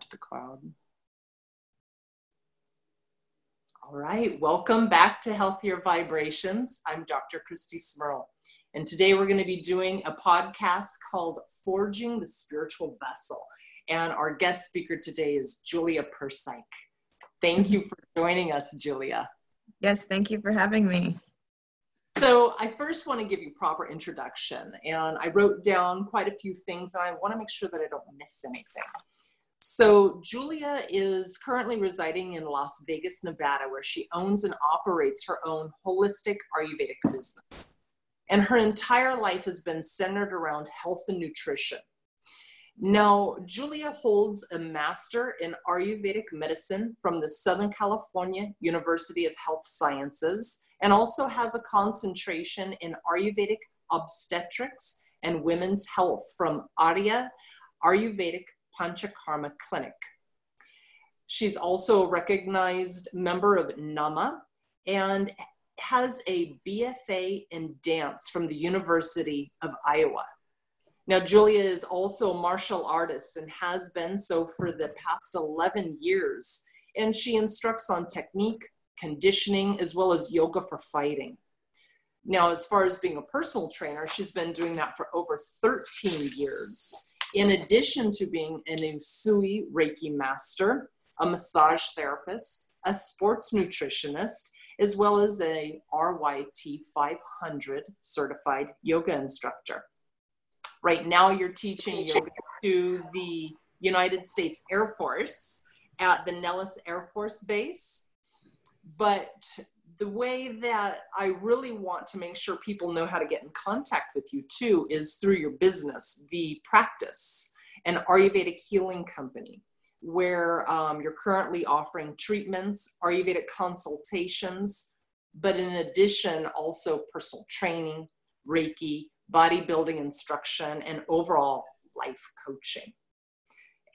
to the cloud. All right, welcome back to Healthier Vibrations. I'm Dr. Christy Smurl, and today we're going to be doing a podcast called Forging the Spiritual Vessel. And our guest speaker today is Julia Persyk. Thank you for joining us, Julia. Yes, thank you for having me. So, I first want to give you proper introduction, and I wrote down quite a few things, and I want to make sure that I don't miss anything. So, Julia is currently residing in Las Vegas, Nevada, where she owns and operates her own holistic Ayurvedic business. And her entire life has been centered around health and nutrition. Now, Julia holds a master in Ayurvedic medicine from the Southern California University of Health Sciences and also has a concentration in Ayurvedic obstetrics and women's health from Arya Ayurvedic Panchakarma Clinic. She's also a recognized member of NAMA and has a BFA in dance from the University of Iowa. Now, Julia is also a martial artist and has been so for the past 11 years. And she instructs on technique, conditioning, as well as yoga for fighting. Now, as far as being a personal trainer, she's been doing that for over 13 years in addition to being an Usui Reiki master, a massage therapist, a sports nutritionist, as well as a RYT 500 certified yoga instructor. Right now, you're teaching yoga to the United States Air Force at the Nellis Air Force Base. But the way that I really want to make sure people know how to get in contact with you too is through your business, the practice, an Ayurvedic healing company, where um, you're currently offering treatments, Ayurvedic consultations, but in addition, also personal training, Reiki, bodybuilding instruction, and overall life coaching.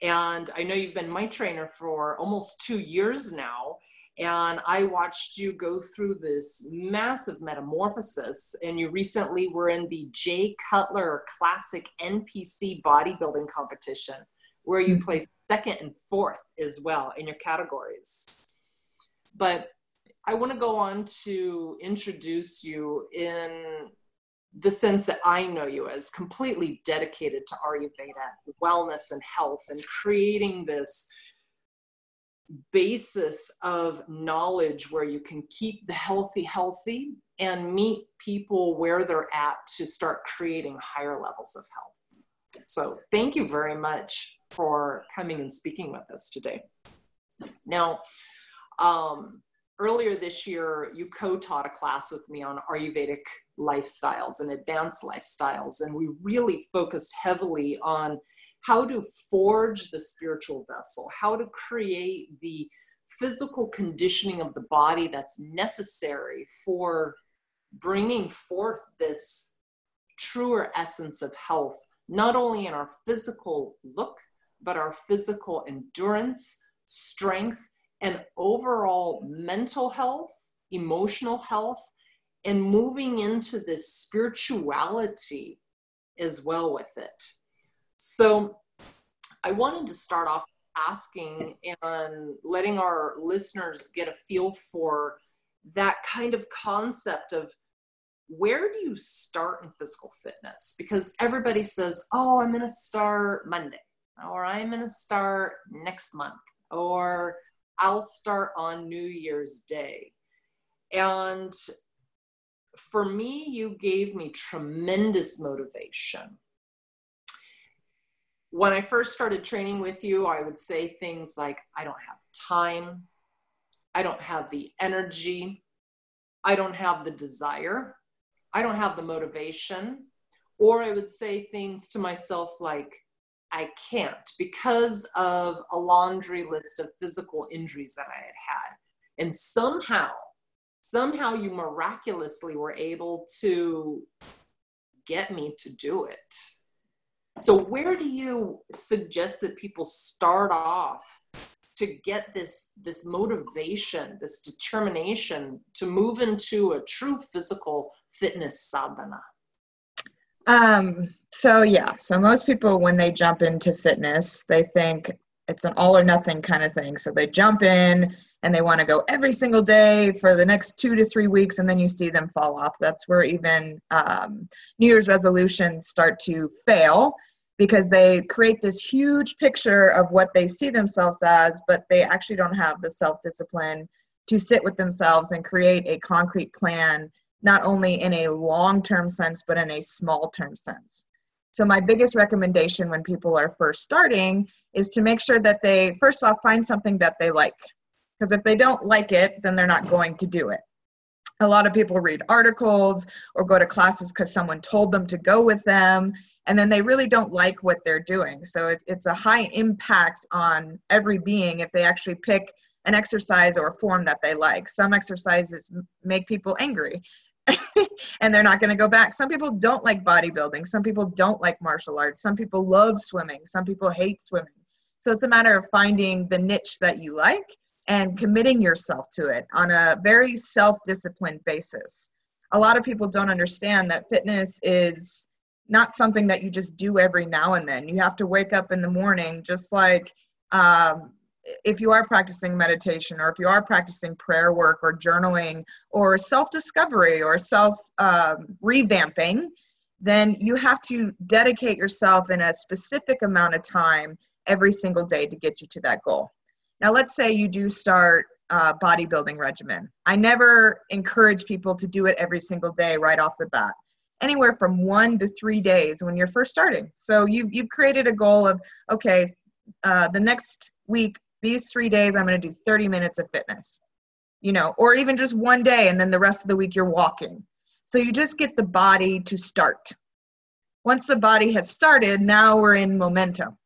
And I know you've been my trainer for almost two years now and I watched you go through this massive metamorphosis. And you recently were in the Jay Cutler Classic NPC bodybuilding competition, where you mm-hmm. placed second and fourth as well in your categories. But I want to go on to introduce you in the sense that I know you as completely dedicated to Ayurveda, wellness, and health, and creating this basis of knowledge where you can keep the healthy healthy and meet people where they're at to start creating higher levels of health. So, thank you very much for coming and speaking with us today. Now, um, earlier this year, you co taught a class with me on Ayurvedic lifestyles and advanced lifestyles, and we really focused heavily on how to forge the spiritual vessel, how to create the physical conditioning of the body that's necessary for bringing forth this truer essence of health, not only in our physical look, but our physical endurance, strength, and overall mental health, emotional health, and moving into this spirituality as well with it. So I wanted to start off asking and letting our listeners get a feel for that kind of concept of where do you start in physical fitness? Because everybody says, oh, I'm going to start Monday, or I'm going to start next month, or I'll start on New Year's Day. And for me, you gave me tremendous motivation when I first started training with you, I would say things like, I don't have time, I don't have the energy, I don't have the desire, I don't have the motivation. Or I would say things to myself like, I can't because of a laundry list of physical injuries that I had had. And somehow, somehow you miraculously were able to get me to do it so, where do you suggest that people start off to get this this motivation, this determination to move into a true physical fitness sadhana? Um, so yeah, so most people when they jump into fitness, they think it's an all or nothing kind of thing. So they jump in and they want to go every single day for the next two to three weeks, and then you see them fall off. That's where even um, New Year's resolutions start to fail because they create this huge picture of what they see themselves as, but they actually don't have the self discipline to sit with themselves and create a concrete plan, not only in a long term sense, but in a small term sense. So, my biggest recommendation when people are first starting is to make sure that they, first off, find something that they like. Because if they don't like it, then they're not going to do it. A lot of people read articles or go to classes because someone told them to go with them, and then they really don't like what they're doing. So, it, it's a high impact on every being if they actually pick an exercise or a form that they like. Some exercises make people angry and they're not going to go back. Some people don't like bodybuilding. Some people don't like martial arts. Some people love swimming. Some people hate swimming. So it's a matter of finding the niche that you like and committing yourself to it on a very self disciplined basis. A lot of people don't understand that fitness is not something that you just do every now and then. You have to wake up in the morning, just like um, if you are practicing meditation or if you are practicing prayer work or journaling or self discovery or self um, revamping, then you have to dedicate yourself in a specific amount of time every single day to get you to that goal. Now, let's say you do start a bodybuilding regimen. I never encourage people to do it every single day right off the bat. Anywhere from one to three days when you're first starting. So you've, you've created a goal of, okay, uh, the next week these three days i'm going to do 30 minutes of fitness you know or even just one day and then the rest of the week you're walking. So you just get the body to start. Once the body has started now we're in momentum.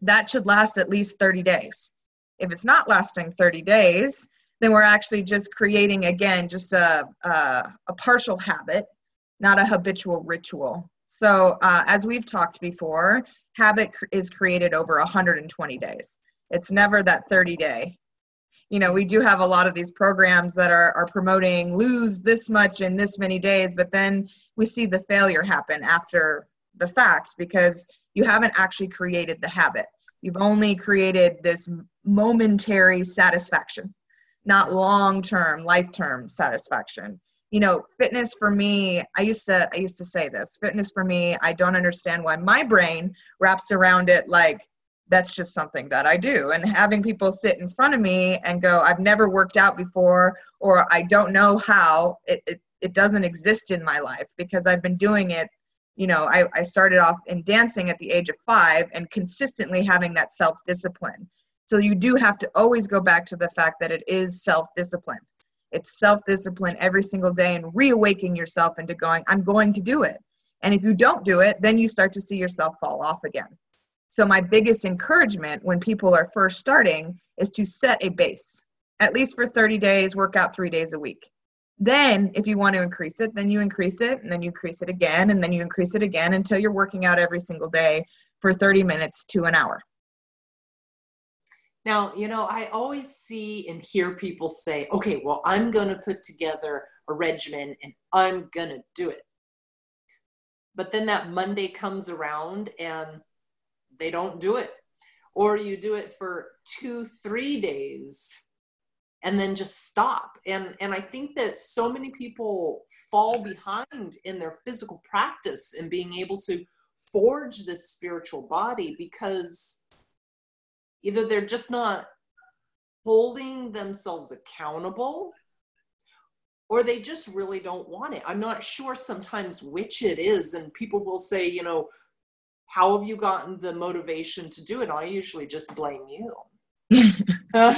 That should last at least 30 days. If it's not lasting 30 days then we're actually just creating again just a, a, a partial habit not a habitual ritual. So uh, as we've talked before habit is created over 120 days it's never that 30 day. You know we do have a lot of these programs that are, are promoting lose this much in this many days but then we see the failure happen after the fact because you haven't actually created the habit. You've only created this momentary satisfaction not long term life term satisfaction. You know fitness for me i used to i used to say this fitness for me i don't understand why my brain wraps around it like that's just something that I do. And having people sit in front of me and go, I've never worked out before, or I don't know how, it, it, it doesn't exist in my life because I've been doing it. You know, I, I started off in dancing at the age of five and consistently having that self discipline. So you do have to always go back to the fact that it is self discipline. It's self discipline every single day and reawaking yourself into going, I'm going to do it. And if you don't do it, then you start to see yourself fall off again. So, my biggest encouragement when people are first starting is to set a base, at least for 30 days, work out three days a week. Then, if you want to increase it, then you increase it, and then you increase it again, and then you increase it again until you're working out every single day for 30 minutes to an hour. Now, you know, I always see and hear people say, okay, well, I'm going to put together a regimen and I'm going to do it. But then that Monday comes around and they don't do it or you do it for two three days and then just stop and and i think that so many people fall behind in their physical practice and being able to forge this spiritual body because either they're just not holding themselves accountable or they just really don't want it. I'm not sure sometimes which it is. And people will say, you know, how have you gotten the motivation to do it? I usually just blame you.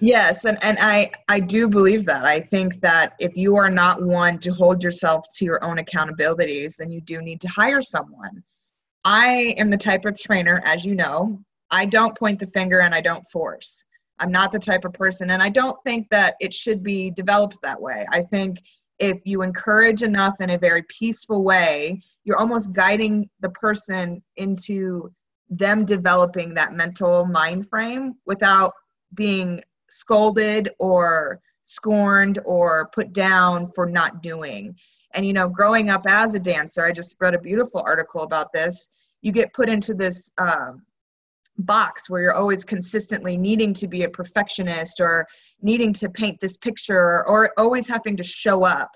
yes, and, and I, I do believe that. I think that if you are not one to hold yourself to your own accountabilities, then you do need to hire someone. I am the type of trainer, as you know, I don't point the finger and I don't force. I'm not the type of person, and I don't think that it should be developed that way. I think if you encourage enough in a very peaceful way you're almost guiding the person into them developing that mental mind frame without being scolded or scorned or put down for not doing. And you know, growing up as a dancer, I just read a beautiful article about this. You get put into this um, box where you're always consistently needing to be a perfectionist or needing to paint this picture or always having to show up.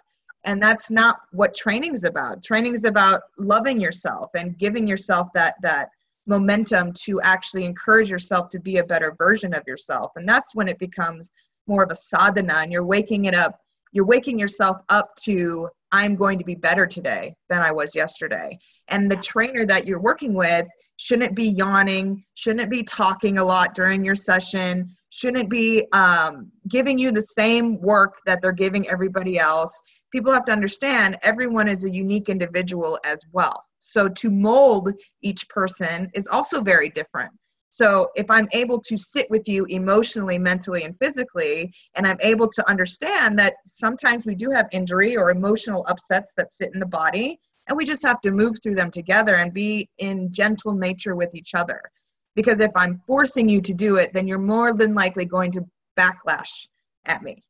And that's not what training is about. Training is about loving yourself and giving yourself that that momentum to actually encourage yourself to be a better version of yourself. And that's when it becomes more of a sadhana and you're waking it up. You're waking yourself up to i'm going to be better today than i was yesterday. And the trainer that you're working with shouldn't be yawning shouldn't be talking a lot during your session shouldn't be um, giving you the same work that they're giving everybody else people have to understand everyone is a unique individual as well. So to mold each person is also very different. So if I'm able to sit with you emotionally, mentally, and physically, and I'm able to understand that sometimes we do have injury or emotional upsets that sit in the body, and we just have to move through them together and be in gentle nature with each other. Because if I'm forcing you to do it, then you're more than likely going to backlash at me.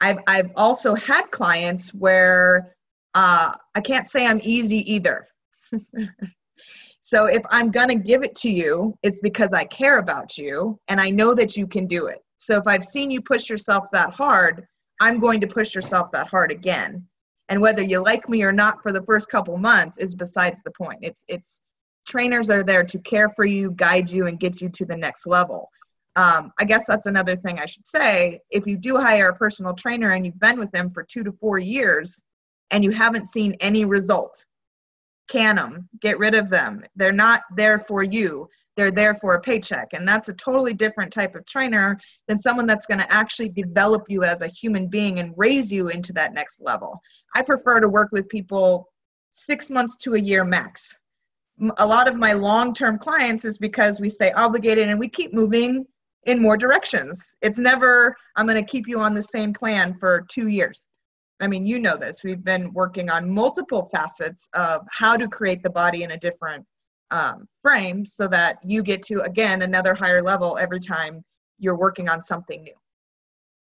I've I've also had clients where uh, I can't say I'm easy either. so if I'm gonna give it to you, it's because I care about you and I know that you can do it. So if I've seen you push yourself that hard, I'm going to push yourself that hard again. And whether you like me or not for the first couple months is besides the point. It's it's trainers are there to care for you, guide you, and get you to the next level um, I guess that's another thing I should say. If you do hire a personal trainer and you've been with them for two to four years and you haven't seen any result, can them, get rid of them. They're not there for you, they're there for a paycheck. And that's a totally different type of trainer than someone that's going to actually develop you as a human being and raise you into that next level. I prefer to work with people six months to a year max. A lot of my long term clients is because we stay obligated and we keep moving in more directions. It's never, I'm going to keep you on the same plan for two years. I mean, you know this. We've been working on multiple facets of how to create the body in a different um, frame so that you get to, again, another higher level every time you're working on something new.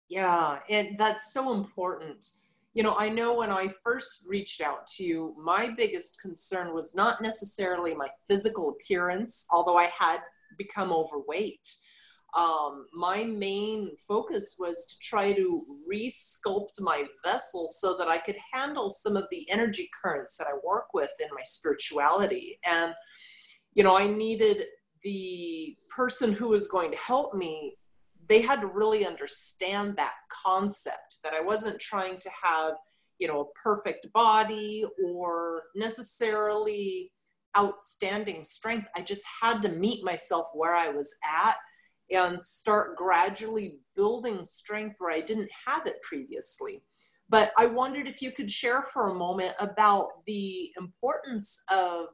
Yeah, and that's so important. You know, I know when I first reached out to you, my biggest concern was not necessarily my physical appearance, although I had become overweight um, my main focus was to try to resculpt my vessel so that I could handle some of the energy currents that I work with in my spirituality. And, you know, I needed the person who was going to help me, they had to really understand that concept that I wasn't trying to have, you know, a perfect body or necessarily outstanding strength. I just had to meet myself where I was at and start gradually building strength where I didn't have it previously. But I wondered if you could share for a moment about the importance of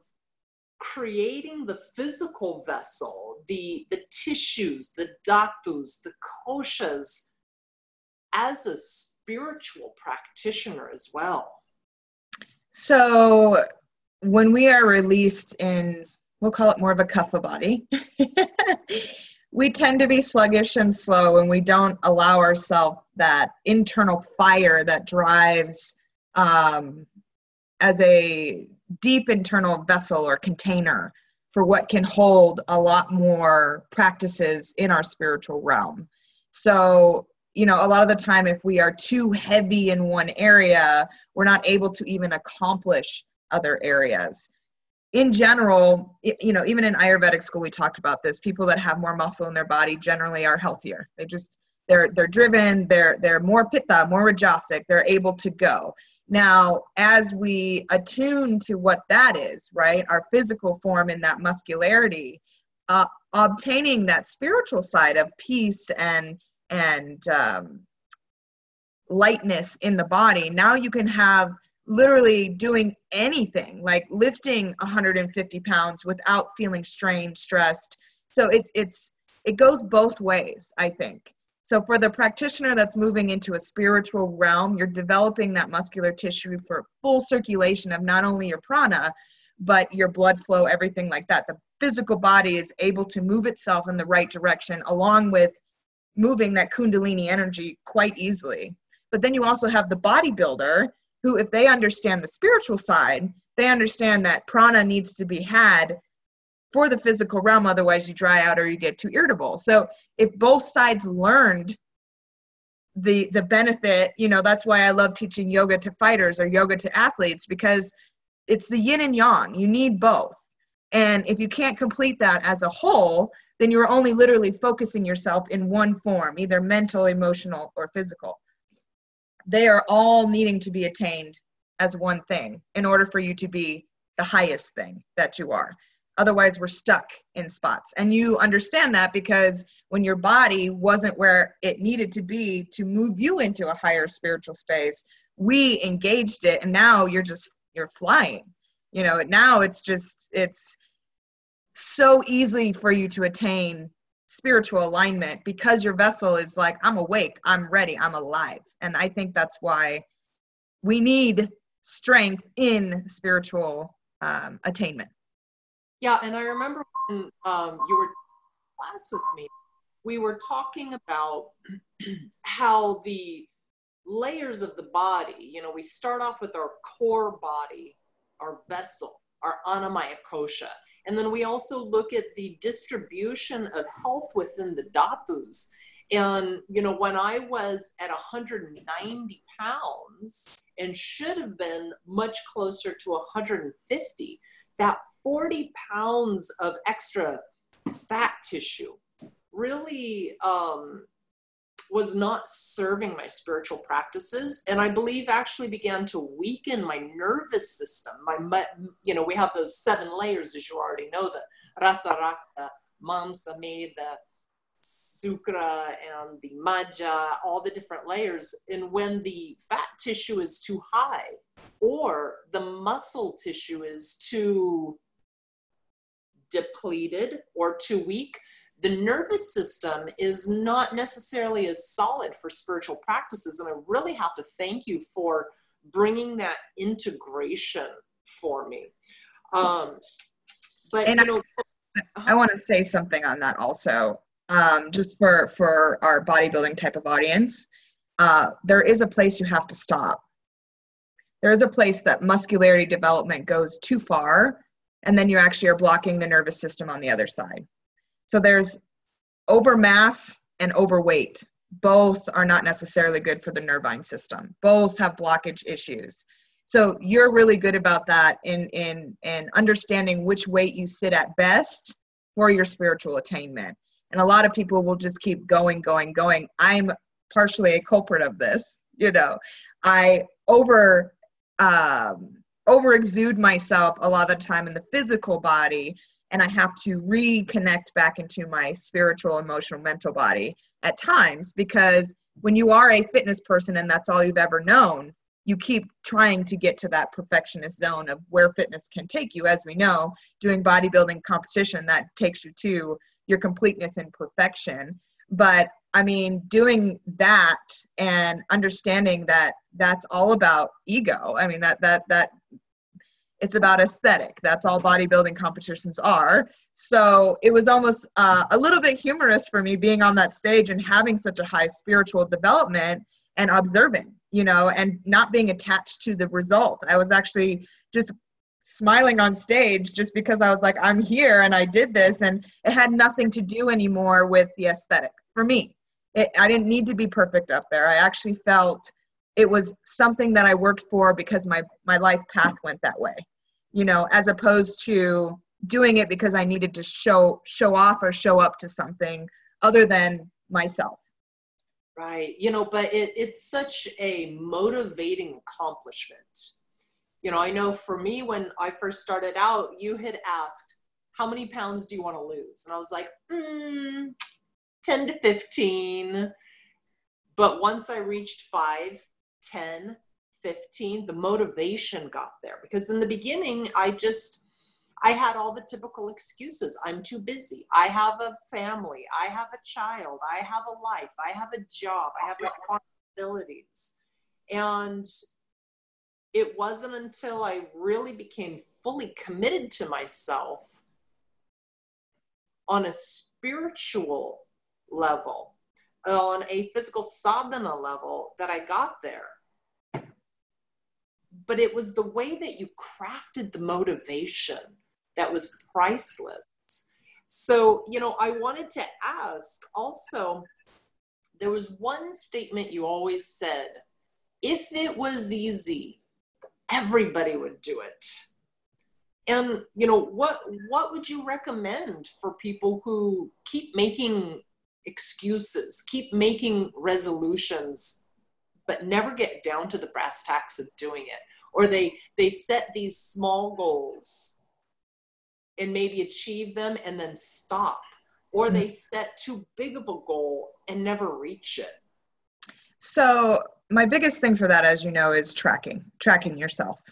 creating the physical vessel, the, the tissues, the dhatus, the koshas, as a spiritual practitioner as well. So, when we are released in, we'll call it more of a kapha body, we tend to be sluggish and slow and we don't allow ourselves that internal fire that drives um, as a deep internal vessel or container for what can hold a lot more practices in our spiritual realm. So you know a lot of the time if we are too heavy in one area we're not able to even accomplish other areas in general, you know, even in Ayurvedic school, we talked about this. People that have more muscle in their body generally are healthier. They just they're they're driven. They're they're more pitta, more rajasic. They're able to go. Now, as we attune to what that is, right, our physical form and that muscularity, uh, obtaining that spiritual side of peace and and um, lightness in the body. Now you can have literally doing anything like lifting 150 pounds without feeling strained stressed. So it's it's it goes both ways i think. So for the practitioner that's moving into a spiritual realm you're developing that muscular tissue for full circulation of not only your prana but your blood flow everything like that. The physical body is able to move itself in the right direction along with moving that kundalini energy quite easily. But then you also have the bodybuilder who, if they understand the spiritual side, they understand that prana needs to be had for the physical realm otherwise you dry out or you get too irritable. So if both sides learned the the benefit you know that's why i love teaching yoga to fighters or yoga to athletes because it's the yin and yang. You need both. And if you can't complete that as a whole then you're only literally focusing yourself in one form either mental emotional or physical they are all needing to be attained as one thing in order for you to be the highest thing that you are Otherwise, we're stuck in spots. And you understand that because when your body wasn't where it needed to be to move you into a higher spiritual space, we engaged it and now you're just you're flying. You know, now it's just it's so easy for you to attain spiritual alignment because your vessel is like I'm awake, I'm ready, I'm alive. And I think that's why we need strength in spiritual um, attainment. Yeah, and I remember when um, you were class with me, we were talking about how the layers of the body, you know, we start off with our core body, our vessel, our annamaya kosha. And then we also look at the distribution of health within the dhatus. And, you know, when I was at 190 pounds and should have been much closer to 150, that 40 pounds of extra fat tissue really um, was not serving my spiritual practices and i believe actually began to weaken my nervous system. My you know we have those seven layers as you already know the rasa rakta mamsa meda sukra and the majja all the different layers. And when the fat tissue is too high or the muscle tissue is too depleted or too weak, the nervous system is not necessarily as solid for spiritual practices. And I really have to thank you for bringing that integration for me. Um, but and you know, I, I want to say something on that also, um, just for for our bodybuilding type of audience. Uh, there is a place you have to stop. There is a place that muscularity development goes too far and then you actually are blocking the nervous system on the other side. So there's overmass and overweight. Both are not necessarily good for the nervine system. Both have blockage issues. So you're really good about that in in in understanding which weight you sit at best for your spiritual attainment. And a lot of people will just keep going, going, going. I'm partially a culprit of this. You know, I over um, over exude myself a lot of the time in the physical body and I have to reconnect back into my spiritual, emotional, mental body at times because when you are a fitness person and that's all you've ever known, you keep trying to get to that perfectionist zone of where fitness can take you. As we know, doing bodybuilding competition, that takes you to your completeness and perfection. But I mean, doing that and understanding that that's all about ego. I mean, that that that it's about aesthetic. That's all bodybuilding competitions are. So it was almost uh, a little bit humorous for me being on that stage and having such a high spiritual development and observing, you know, and not being attached to the result. I was actually just smiling on stage just because I was like, I'm here and I did this. And it had nothing to do anymore with the aesthetic for me. It, I didn't need to be perfect up there. I actually felt it was something that I worked for because my my life path went that way, you know, as opposed to doing it because I needed to show show off or show up to something other than myself. Right. You know, but it, it's such a motivating accomplishment. You know, I know for me, when I first started out, you had asked, How many pounds do you want to lose? And I was like, mm, 10 to 15. But once I reached five, 10, 15, the motivation got there. Because in the beginning, I just, I had all the typical excuses. I'm too busy. I have a family. I have a child. I have a life. I have a job. I have responsibilities. And it wasn't until I really became fully committed to myself on a spiritual level, on a physical sadhana level, that I got there but it was the way that you crafted the motivation that was priceless So, you know, I wanted to ask also, there was one statement you always said if it was easy, everybody would do it. And you know what what would you recommend for people who keep making excuses, keep making resolutions but never get down to the brass tacks of doing it or they they set these small goals and maybe achieve them and then stop. Or mm-hmm. they set too big of a goal and never reach it. So my biggest thing for that as you know is tracking tracking yourself.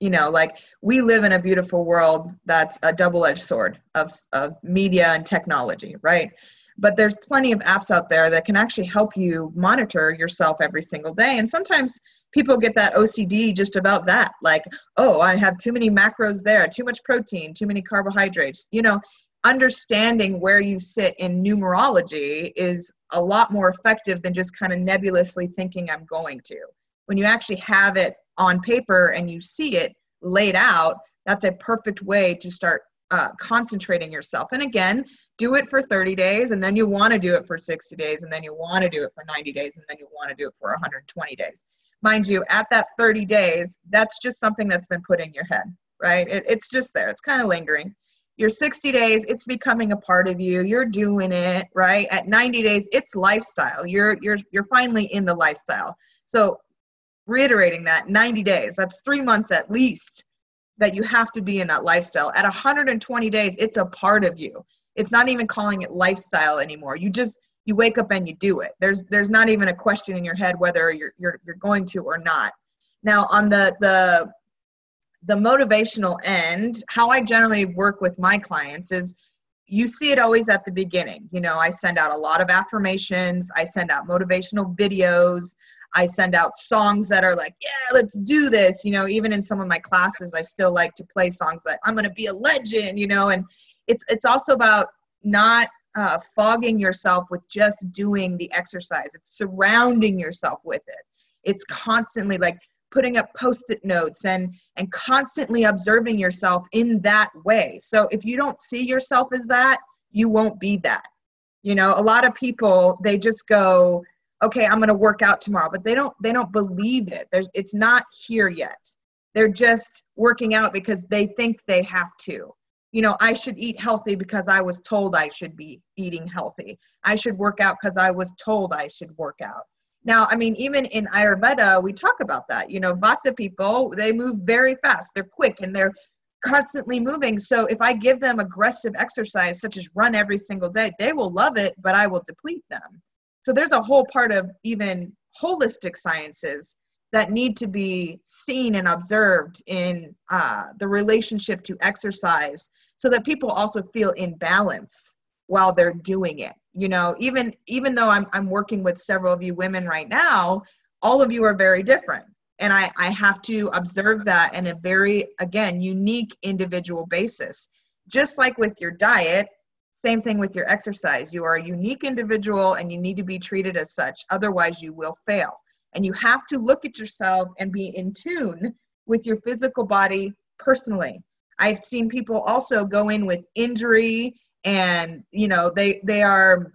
You know like we live in a beautiful world that's a double-edged sword of, of media and technology right? But there's plenty of apps out there that can actually help you monitor yourself every single day. And sometimes people get that ocd just about that like oh i have too many macros there too much protein too many carbohydrates you know understanding where you sit in numerology is a lot more effective than just kind of nebulously thinking i'm going to when you actually have it on paper and you see it laid out that's a perfect way to start uh, concentrating yourself. And again, do it for 30 days, and then you want to do it for 60 days, and then you want to do it for 90 days, and then you want to do it for 120 days. Mind you, at that 30 days, that's just something that's been put in your head, right? It, it's just there, it's kind of lingering. Your 60 days, it's becoming a part of you. You're doing it, right? At 90 days, it's lifestyle. You're you're you're finally in the lifestyle. So reiterating that 90 days, that's three months at least that you have to be in that lifestyle. At 120 days, it's a part of you. It's not even calling it lifestyle anymore. You just you wake up and you do it. There's there's not even a question in your head whether you're you're you're going to or not. Now on the the the motivational end, how I generally work with my clients is you see it always at the beginning. You know, I send out a lot of affirmations, I send out motivational videos, I send out songs that are like, yeah, let's do this. You know, even in some of my classes, I still like to play songs that I'm going to be a legend, you know, and it's, it's also about not uh, fogging yourself with just doing the exercise. It's surrounding yourself with it. It's constantly like putting up post-it notes and and constantly observing yourself in that way. So if you don't see yourself as that, you won't be that. You know, a lot of people they just go, okay i'm going to work out tomorrow but they don't they don't believe it there's it's not here yet they're just working out because they think they have to you know i should eat healthy because i was told i should be eating healthy. I should work out because i was told i should work out. Now i mean even in ayurveda we talk about that. You know vata people they move very fast. They're quick and they're constantly moving. So if i give them aggressive exercise such as run every single day they will love it but i will deplete them. So there's a whole part of even holistic sciences that need to be seen and observed in uh, the relationship to exercise so that people also feel in balance while they're doing it you know even even though i'm, I'm working with several of you women right now all of you are very different and I, I have to observe that in a very again unique individual basis just like with your diet same thing with your exercise. You are a unique individual and you need to be treated as such. Otherwise, you will fail. And you have to look at yourself and be in tune with your physical body personally. I've seen people also go in with injury and, you know, they, they are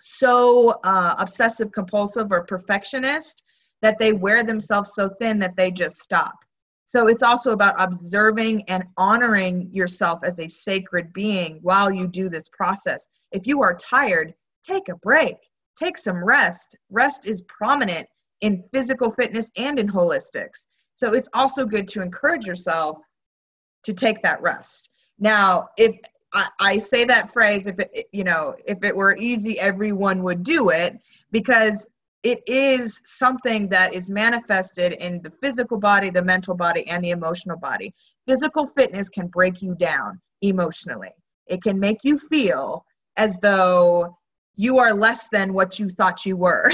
so uh, obsessive compulsive or perfectionist that they wear themselves so thin that they just stop. So it's also about observing and honoring yourself as a sacred being while you do this process. If you are tired, take a break, take some rest. Rest is prominent in physical fitness and in holistics. So it's also good to encourage yourself to take that rest. Now, if I, I say that phrase, if it, you know, if it were easy, everyone would do it because it is something that is manifested in the physical body, the mental body, and the emotional body. Physical fitness can break you down emotionally. It can make you feel as though you are less than what you thought you were.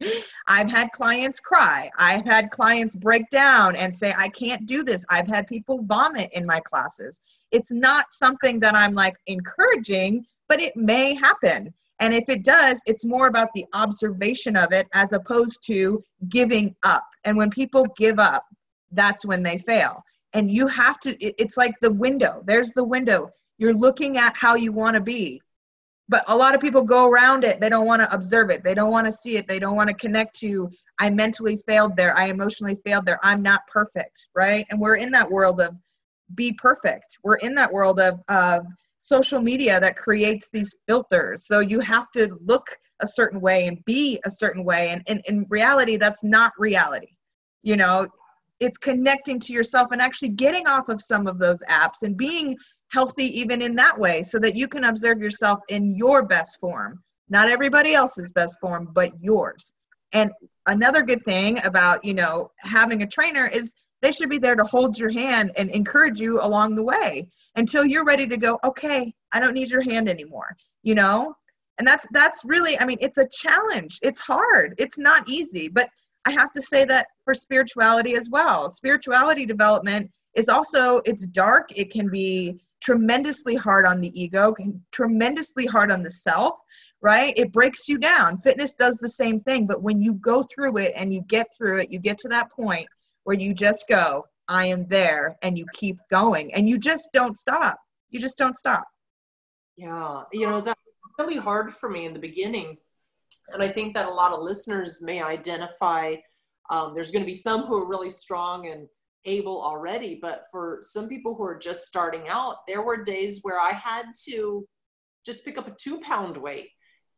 I've had clients cry. I've had clients break down and say, I can't do this. I've had people vomit in my classes. It's not something that I'm like encouraging, but it may happen. And if it does, it's more about the observation of it as opposed to giving up. And when people give up, that's when they fail. And you have to, it's like the window. There's the window. You're looking at how you want to be. But a lot of people go around it. They don't want to observe it. They don't want to see it. They don't want to connect to, I mentally failed there. I emotionally failed there. I'm not perfect, right? And we're in that world of be perfect. We're in that world of, of social media that creates these filters. So you have to look a certain way and be a certain way. And, and in reality, that's not reality. You know, it's connecting to yourself and actually getting off of some of those apps and being healthy even in that way so that you can observe yourself in your best form. Not everybody else's best form but yours. And another good thing about you know having a trainer is they should be there to hold your hand and encourage you along the way until you're ready to go okay i don't need your hand anymore you know? And that's that's really i mean it's a challenge. It's hard. It's not easy. But i have to say that for spirituality as well. Spirituality development is also it's dark. It can be tremendously hard on the ego, tremendously hard on the self, right? It breaks you down. Fitness does the same thing, but when you go through it and you get through it, you get to that point where you just go, I am there, and you keep going, and you just don't stop. You just don't stop. Yeah, you know, that's really hard for me in the beginning. And I think that a lot of listeners may identify. Um, there's going to be some who are really strong and able already. But for some people who are just starting out, there were days where I had to just pick up a two pound weight.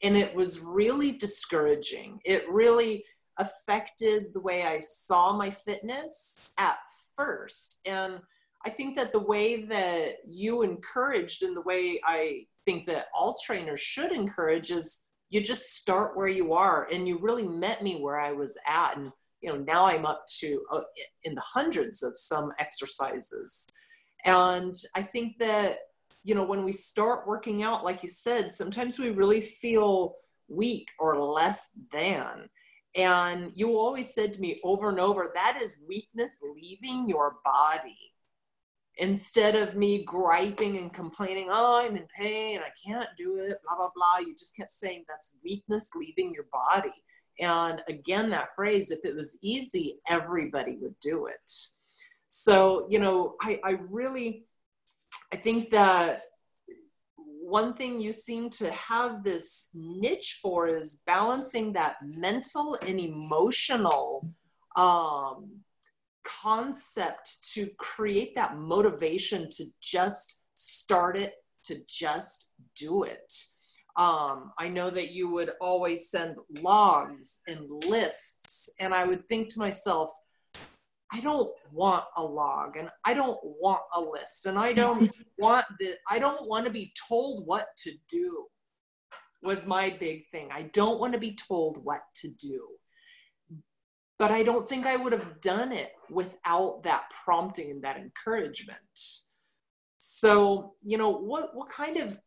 And it was really discouraging. It really affected the way I saw my fitness at first. And I think that the way that you encouraged and the way I think that all trainers should encourage is you just start where you are and you really met me where I was at. And you know now i'm up to uh, in the hundreds of some exercises. And i think that you know when we start working out like you said sometimes we really feel weak or less than. And you always said to me over and over that is weakness leaving your body. Instead of me griping and complaining oh i'm in pain i can't do it blah blah blah you just kept saying that's weakness leaving your body and again, that phrase, if it was easy, everybody would do it. So, you know, I, I really, I think that one thing you seem to have this niche for is balancing that mental and emotional um, concept to create that motivation to just start it, to just do it. Um, I know that you would always send logs and lists, and I would think to myself, I don't want a log and I don't want a list and I don't want the I don't want to be told what to do was my big thing. I don't want to be told what to do. But I don't think I would have done it without that prompting and that encouragement. So, you know, what what kind of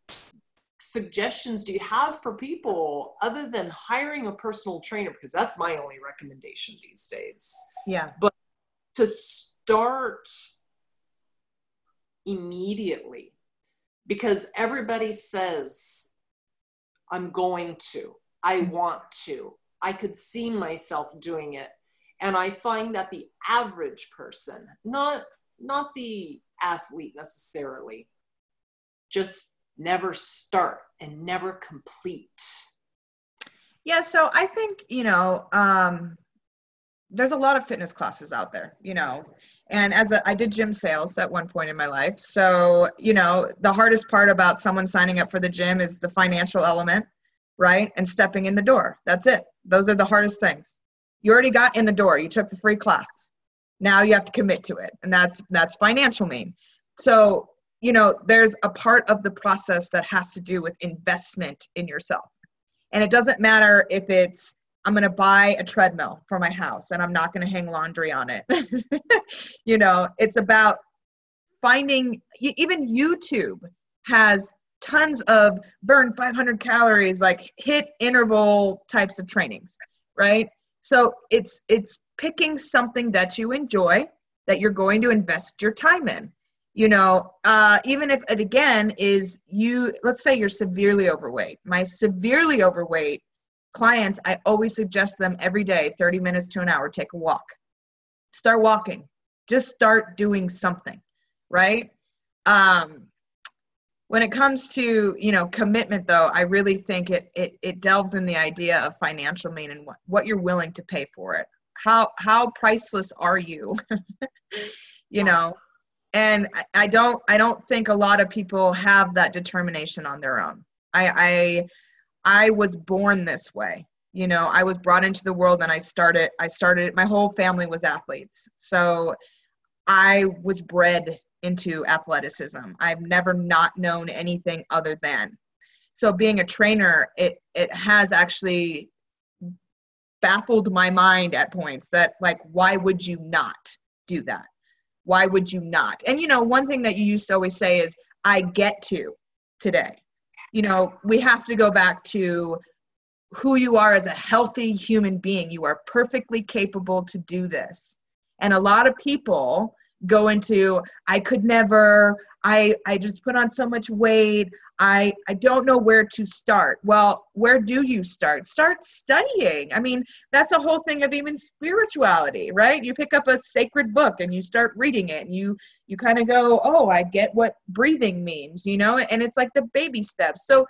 suggestions do you have for people other than hiring a personal trainer? Because that's my only recommendation these days. Yeah. But to start immediately, because everybody says, I'm going to, I mm-hmm. want to, I could see myself doing it. And I find that the average person, not not the athlete necessarily, just never start and never complete? Yeah, so I think, you know, um, there's a lot of fitness classes out there, you know, and as a, I did gym sales at one point in my life. So, you know, the hardest part about someone signing up for the gym is the financial element, right? And stepping in the door. That's it. Those are the hardest things. You already got in the door. You took the free class. Now you have to commit to it. And that's that's financial mean. So you know there's a part of the process that has to do with investment in yourself. And it doesn't matter if it's i'm going to buy a treadmill for my house and i'm not going to hang laundry on it. You know it's about finding even youtube has tons of burn 500 calories like HIIT interval types of trainings right? So it's it's picking something that you enjoy that you're going to invest your time in you know uh, even if it again is you let's say you're severely overweight. My severely overweight clients i always suggest them every day 30 minutes to an hour take a walk. Start walking. Just start doing something right? Um, when it comes to you know commitment though i really think it it, it delves in the idea of financial mean and what, what you're willing to pay for it. How how priceless are you? You know and I, don't i don't think a lot of people have that determination on their own. I i i was born this way. You know i was brought into the world and i started i started my whole family was athletes. So i was bred into athleticism. I've never not known anything other than. So being a trainer it it has actually baffled my mind at points that like why would you not do that why would you not? And you know one thing that you used to always say is i get to today. You know we have to go back to who you are as a healthy human being. You are perfectly capable to do this. And a lot of people go into i could never i i just put on so much weight i i don't know where to start. Well where do you start? Start studying. I mean that's a whole thing of even spirituality right? You pick up a sacred book and you start reading it and you you kind of go oh i get what breathing means you know? And it's like the baby steps. So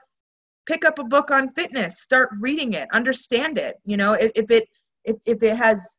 pick up a book on fitness start reading it understand it you know? If, if it if, if it has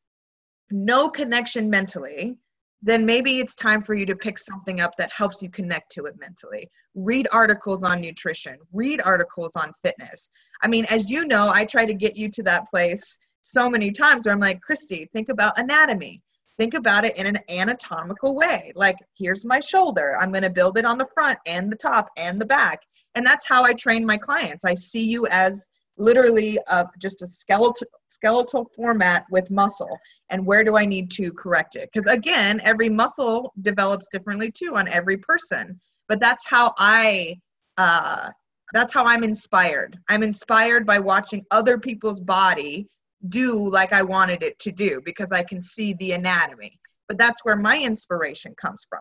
no connection mentally then maybe it's time for you to pick something up that helps you connect to it mentally. Read articles on nutrition, read articles on fitness. I mean, as you know, I try to get you to that place so many times where I'm like, Christy, think about anatomy. Think about it in an anatomical way. Like, here's my shoulder. I'm going to build it on the front and the top and the back. And that's how I train my clients. I see you as literally uh, just a skeletal skeletal format with muscle. And where do i need to correct it? Because again every muscle develops differently too on every person. But that's how i uh, that's how i'm inspired. I'm inspired by watching other people's body do like i wanted it to do because i can see the anatomy. But that's where my inspiration comes from.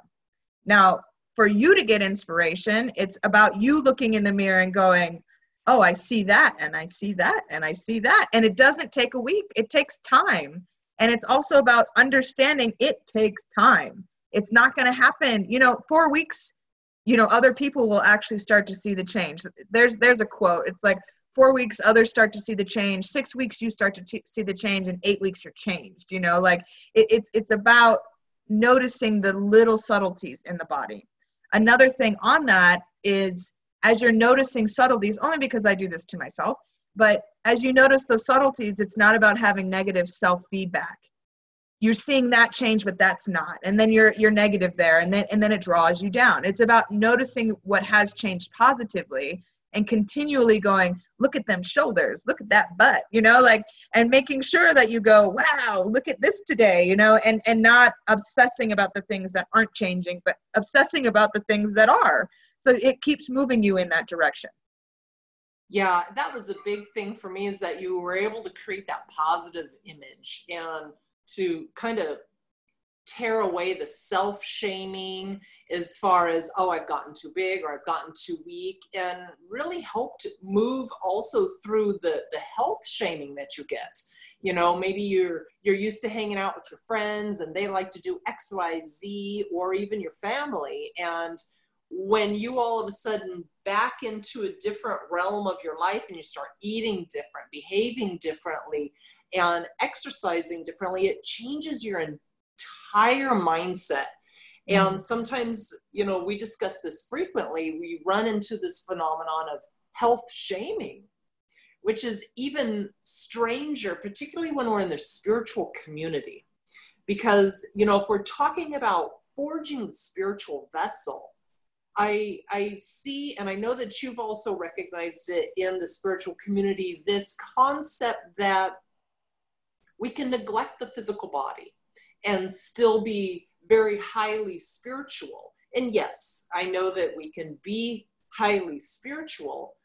Now for you to get inspiration it's about you looking in the mirror and going oh, I see that and I see that and I see that. And it doesn't take a week, it takes time. And it's also about understanding it takes time. It's not going to happen, you know, four weeks, you know, other people will actually start to see the change. There's there's a quote. It's like four weeks others start to see the change six weeks you start to t- see the change and eight weeks you're changed you know like it, it's it's about noticing the little subtleties in the body another thing on that is as you're noticing subtleties, only because I do this to myself, but as you notice those subtleties, it's not about having negative self feedback. You're seeing that change, but that's not. And then you're you're negative there, and then and then it draws you down. It's about noticing what has changed positively and continually going, look at them shoulders, look at that butt, you know, like and making sure that you go, wow, look at this today, you know, and and not obsessing about the things that aren't changing, but obsessing about the things that are so it keeps moving you in that direction. Yeah that was a big thing for me is that you were able to create that positive image and to kind of tear away the self shaming as far as oh i've gotten too big or i've gotten too weak and really help to move also through the the health shaming that you get. You know maybe you're you're used to hanging out with your friends and they like to do xyz or even your family and when you all of a sudden back into a different realm of your life and you start eating different, behaving differently, and exercising differently, it changes your entire mindset. And mm-hmm. sometimes, you know, we discuss this frequently. We run into this phenomenon of health shaming, which is even stranger, particularly when we're in the spiritual community. Because, you know, if we're talking about forging the spiritual vessel, I I see and I know that you've also recognized it in the spiritual community this concept that we can neglect the physical body and still be very highly spiritual. And yes, I know that we can be highly spiritual,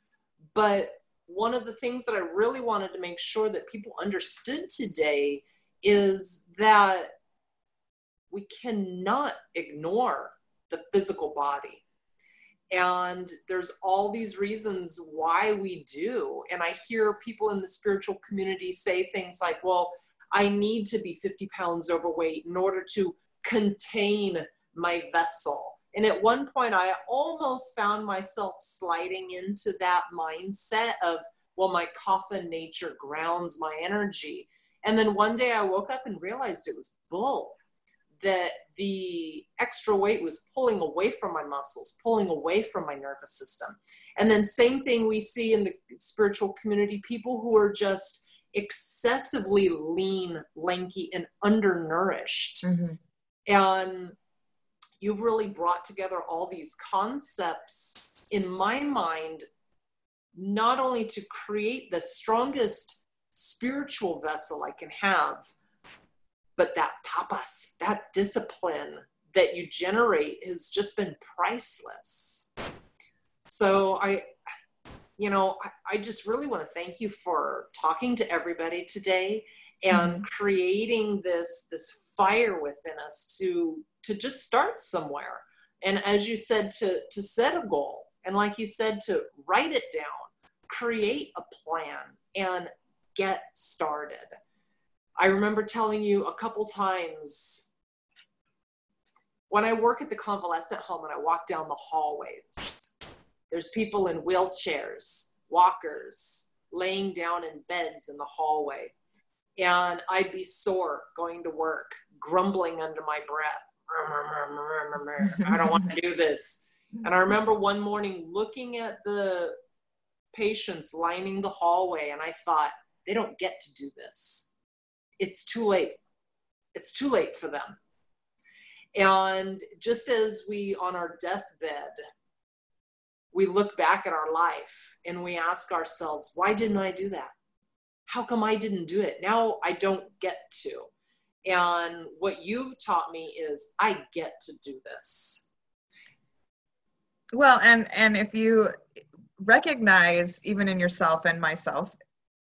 but one of the things that I really wanted to make sure that people understood today is that we cannot ignore the physical body and there's all these reasons why we do and i hear people in the spiritual community say things like well i need to be 50 pounds overweight in order to contain my vessel And at one point, I almost found myself sliding into that mindset of, well, my kapha nature grounds my energy. And then one day I woke up and realized it was bull that the extra weight was pulling away from my muscles, pulling away from my nervous system. And then, same thing we see in the spiritual community people who are just excessively lean, lanky, and undernourished. Mm-hmm. And you've really brought together all these concepts in my mind, not only to create the strongest spiritual vessel I can have, but that tapas, that discipline that you generate has just been priceless. So I, you know, I, I just really want to thank you for talking to everybody today and mm-hmm. creating this this fire within us to to just start somewhere. And as you said, to to set a goal, and like you said, to write it down, create a plan, and get started. I remember telling you a couple times when I work at the convalescent home and I walk down the hallways, there's people in wheelchairs, walkers, laying down in beds in the hallway. And I'd be sore going to work, grumbling under my breath. I don't want to do this. And I remember one morning looking at the patients lining the hallway, and I thought, they don't get to do this it's too late. It's too late for them. And just as we, on our deathbed, we look back at our life and we ask ourselves, why didn't I do that? How come I didn't do it? Now I don't get to. And what you've taught me is I get to do this. Well, and and if you recognize even in yourself and myself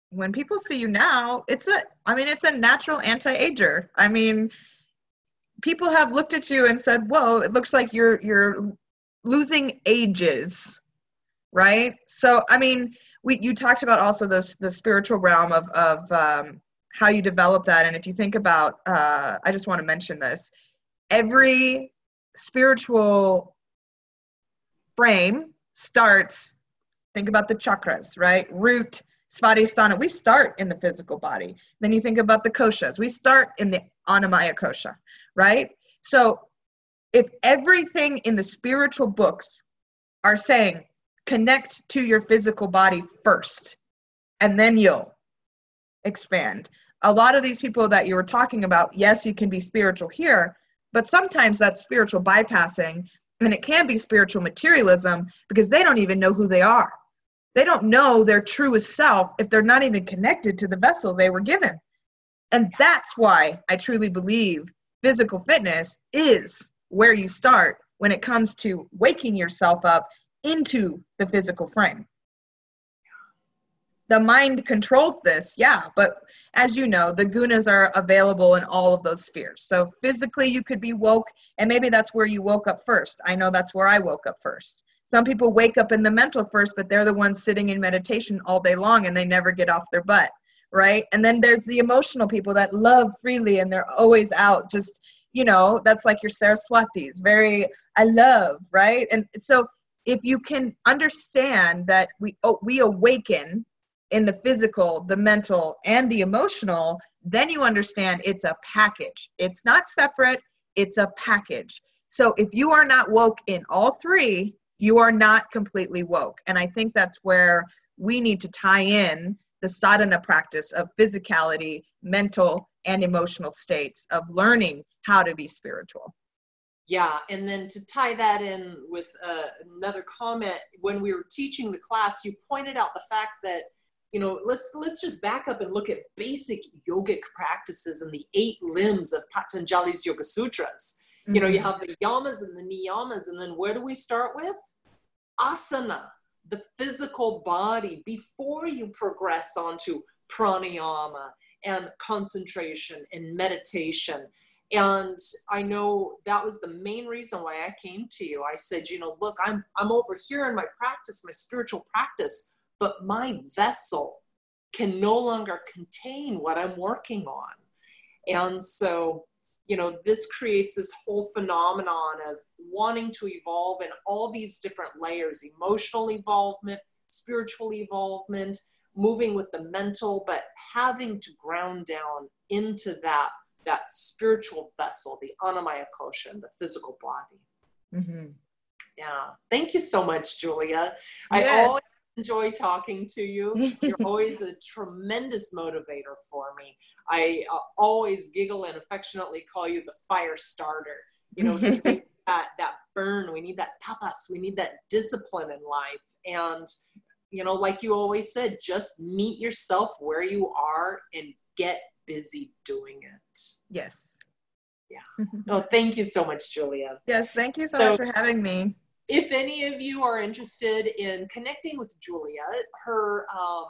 when people see you now, it's a I mean it's a natural anti-ager. I mean people have looked at you and said, "Whoa, it looks like you're you're losing ages." Right? So, I mean, we you talked about also this the spiritual realm of of um, how you develop that and if you think about uh, I just want to mention this. Every spiritual frame starts think about the chakras, right? Root, Svadhisthana, we start in the physical body. Then you think about the koshas, we start in the Annamaya kosha, right? So if everything in the spiritual books are saying connect to your physical body first, and then you'll expand. A lot of these people that you were talking about, yes, you can be spiritual here, but sometimes that's spiritual bypassing and it can be spiritual materialism because they don't even know who they are they don't know their truest self if they're not even connected to the vessel they were given. And that's why I truly believe physical fitness is where you start when it comes to waking yourself up into the physical frame. The mind controls this, yeah, but as you know, the gunas are available in all of those spheres. So physically, you could be woke, and maybe that's where you woke up first. I know that's where I woke up first. Some people wake up in the mental first, but they're the ones sitting in meditation all day long and they never get off their butt, right? And then there's the emotional people that love freely and they're always out just, you know, that's like your Saraswatis, very, I love, right? And so if you can understand that we, oh, we awaken in the physical, the mental, and the emotional, then you understand it's a package. It's not separate, it's a package. So if you are not woke in all three, you are not completely woke. And I think that's where we need to tie in the sadhana practice of physicality, mental, and emotional states of learning how to be spiritual. Yeah, and then to tie that in with uh, another comment, when we were teaching the class, you pointed out the fact that you know let's let's just back up and look at basic yogic practices and the eight limbs of Patanjali's Yoga Sutras. Mm-hmm. You know, you mm-hmm. have the yamas and the niyamas, and then where do we start with? Asana, the physical body, before you progress onto pranayama and concentration and meditation. And I know that was the main reason why I came to you. I said, you know, look, I'm I'm over here in my practice, my spiritual practice, but my vessel can no longer contain what I'm working on. And so you know, this creates this whole phenomenon of wanting to evolve in all these different layers emotional involvement, spiritual involvement, moving with the mental, but having to ground down into that that spiritual vessel, the annamaya kosha, the physical body. Mm-hmm. Yeah. Thank you so much, Julia. Yes. I always enjoy talking to you. You're always a tremendous motivator for me. I uh, always giggle and affectionately call you the fire starter. You know, we need that that burn. We need that tapas. We need that discipline in life. And you know, like you always said, just meet yourself where you are and get busy doing it. Yes. Yeah. oh, thank you so much, Julia. Yes, thank you so, so much for having me. If any of you are interested in connecting with Julia, her um,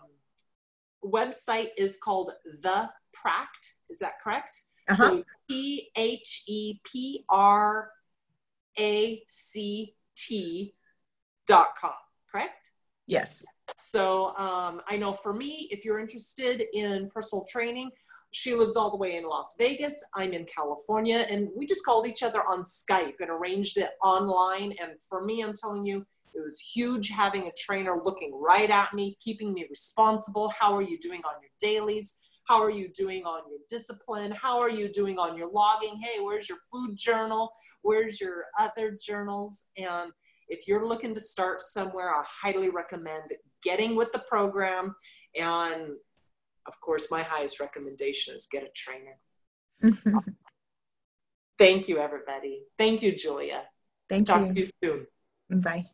website is called The Pract. Is that correct? Uh-huh. So T H E P R A C T dot com, correct? Yes. So um, I know for me, if you're interested in personal training, she lives all the way in Las Vegas. I'm in California, and we just called each other on Skype and arranged it online. And for me, I'm telling you, it was huge having a trainer looking right at me, keeping me responsible. How are you doing on your dailies? How are you doing on your discipline? How are you doing on your logging? Hey, where's your food journal? Where's your other journals? And if you're looking to start somewhere, I highly recommend getting with the program. And of course, my highest recommendation is get a trainer. Mm-hmm. Thank you, everybody. Thank you, Julia. Thank Talk you. Talk to you soon. Bye.